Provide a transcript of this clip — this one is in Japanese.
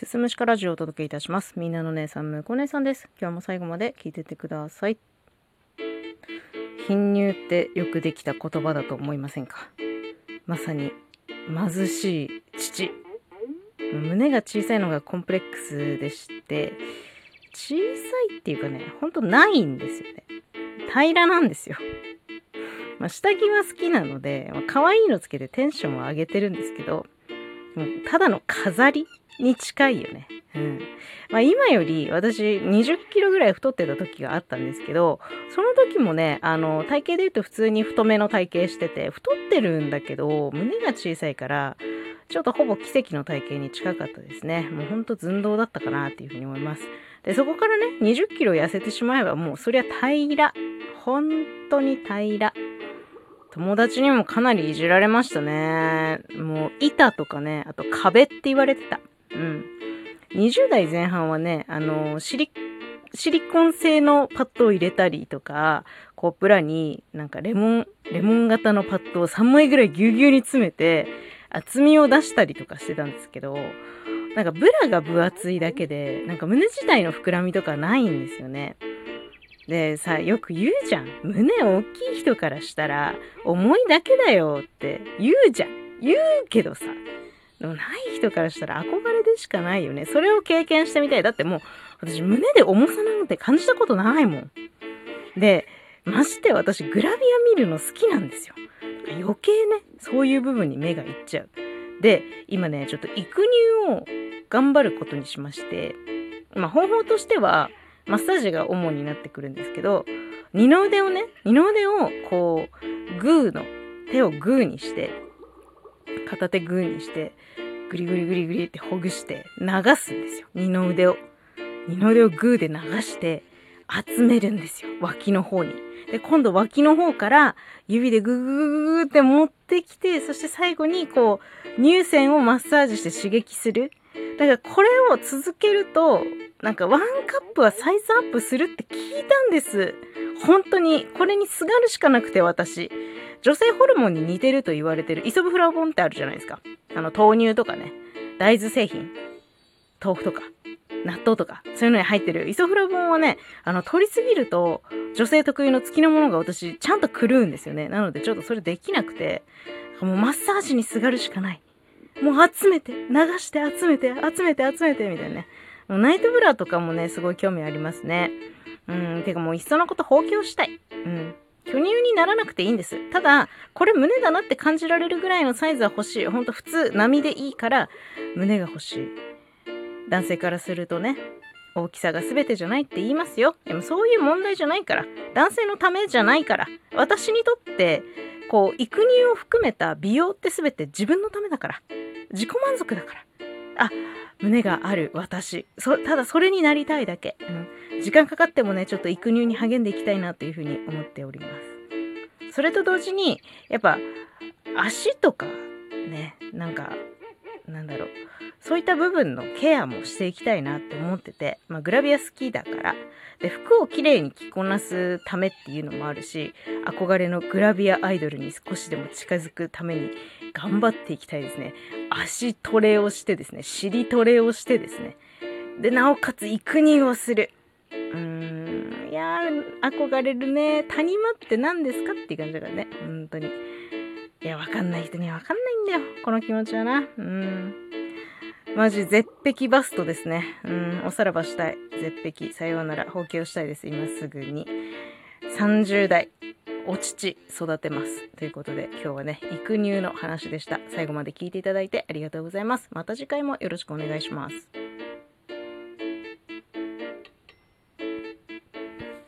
すすむしかラジオをお届けいたします。みんなの姉さん、むこ姉さんです。今日も最後まで聞いててください。貧乳ってよくできた言葉だと思いませんか？まさに貧しい父。胸が小さいのがコンプレックスでして、小さいっていうかね、ほんとないんですよね。平らなんですよ。まあ、下着は好きなので、まあ、可愛いのつけてテンションを上げてるんですけど、ただの飾りに近いよね。うん。まあ今より私20キロぐらい太ってた時があったんですけど、その時もね、あの、体型で言うと普通に太めの体型してて、太ってるんだけど、胸が小さいから、ちょっとほぼ奇跡の体型に近かったですね。もうほんと寸胴だったかなっていうふうに思います。で、そこからね、20キロ痩せてしまえばもうそりゃ平ら。本当に平ら。友達にもかなりいじられましたね。もう板とかね、あと壁って言われてた。うん。20代前半はね、あの、シリ、シリコン製のパッドを入れたりとか、こう、ブラになんかレモン、レモン型のパッドを3枚ぐらいぎゅうぎゅうに詰めて、厚みを出したりとかしてたんですけど、なんかブラが分厚いだけで、なんか胸自体の膨らみとかないんですよね。でさ、よく言うじゃん。胸大きい人からしたら、重いだけだよって言うじゃん。言うけどさ。でもない人からしたら憧れでしかないよね。それを経験してみたい。だってもう、私胸で重さなんて感じたことないもん。で、まして私グラビア見るの好きなんですよ。余計ね、そういう部分に目がいっちゃう。で、今ね、ちょっと育乳を頑張ることにしまして、まあ方法としては、マッサージが主になってくるんですけど、二の腕をね、二の腕をこう、グーの、手をグーにして、片手グーにして、グリグリグリグリってほぐして、流すんですよ。二の腕を。二の腕をグーで流して、集めるんですよ。脇の方に。で、今度脇の方から指でグーグーグーって持ってきて、そして最後にこう、乳腺をマッサージして刺激する。だからこれを続けると、なんかワンカップはサイズアップするって聞いたんです。本当に、これにすがるしかなくて私。女性ホルモンに似てると言われてるイソブフラボンってあるじゃないですか。あの豆乳とかね、大豆製品、豆腐とか、納豆とか、そういうのに入ってるイソフラボンはね、あの、取りすぎると、女性特有の月のものが私、ちゃんと狂うんですよね。なので、ちょっとそれできなくて、もうマッサージにすがるしかない。もう集めて、流して集めて、集めて集めて、みたいなね。ナイトブラとかもね、すごい興味ありますね。うん、てかもういっそのこと放棄をしたい。うん。巨乳にならなくていいんです。ただ、これ胸だなって感じられるぐらいのサイズは欲しい。ほんと普通、波でいいから、胸が欲しい。男性からするとね、大きさが全てじゃないって言いますよ。でもそういう問題じゃないから。男性のためじゃないから。私にとって、こう、育乳を含めた美容って全て自分のためだから。自己満足だから。あ、胸がある私。そ、ただそれになりたいだけ。うん。時間かかってもね、ちょっと育乳に励んでいきたいなというふうに思っております。それと同時に、やっぱ、足とか、ね、なんか、なんだろう。そういった部分のケアもしていきたいなって思ってて、まあ、グラビア好きだから。で、服をきれいに着こなすためっていうのもあるし、憧れのグラビアアイドルに少しでも近づくために頑張っていきたいですね。足トレをしてですね、尻トレをしてですね。で、なおかつ育乳をする。うーん、いやー、憧れるね。谷間って何ですかっていう感じだからね。本当に。いや、わかんない人にはわかんないんだよ。この気持ちはな。うん。マジ絶壁バストですね。うん、おさらばしたい。絶壁。さようなら。放棄をしたいです。今すぐに。30代。お乳育てます。ということで今日はね、育乳の話でした。最後まで聞いていただいてありがとうございます。また次回もよろしくお願いします。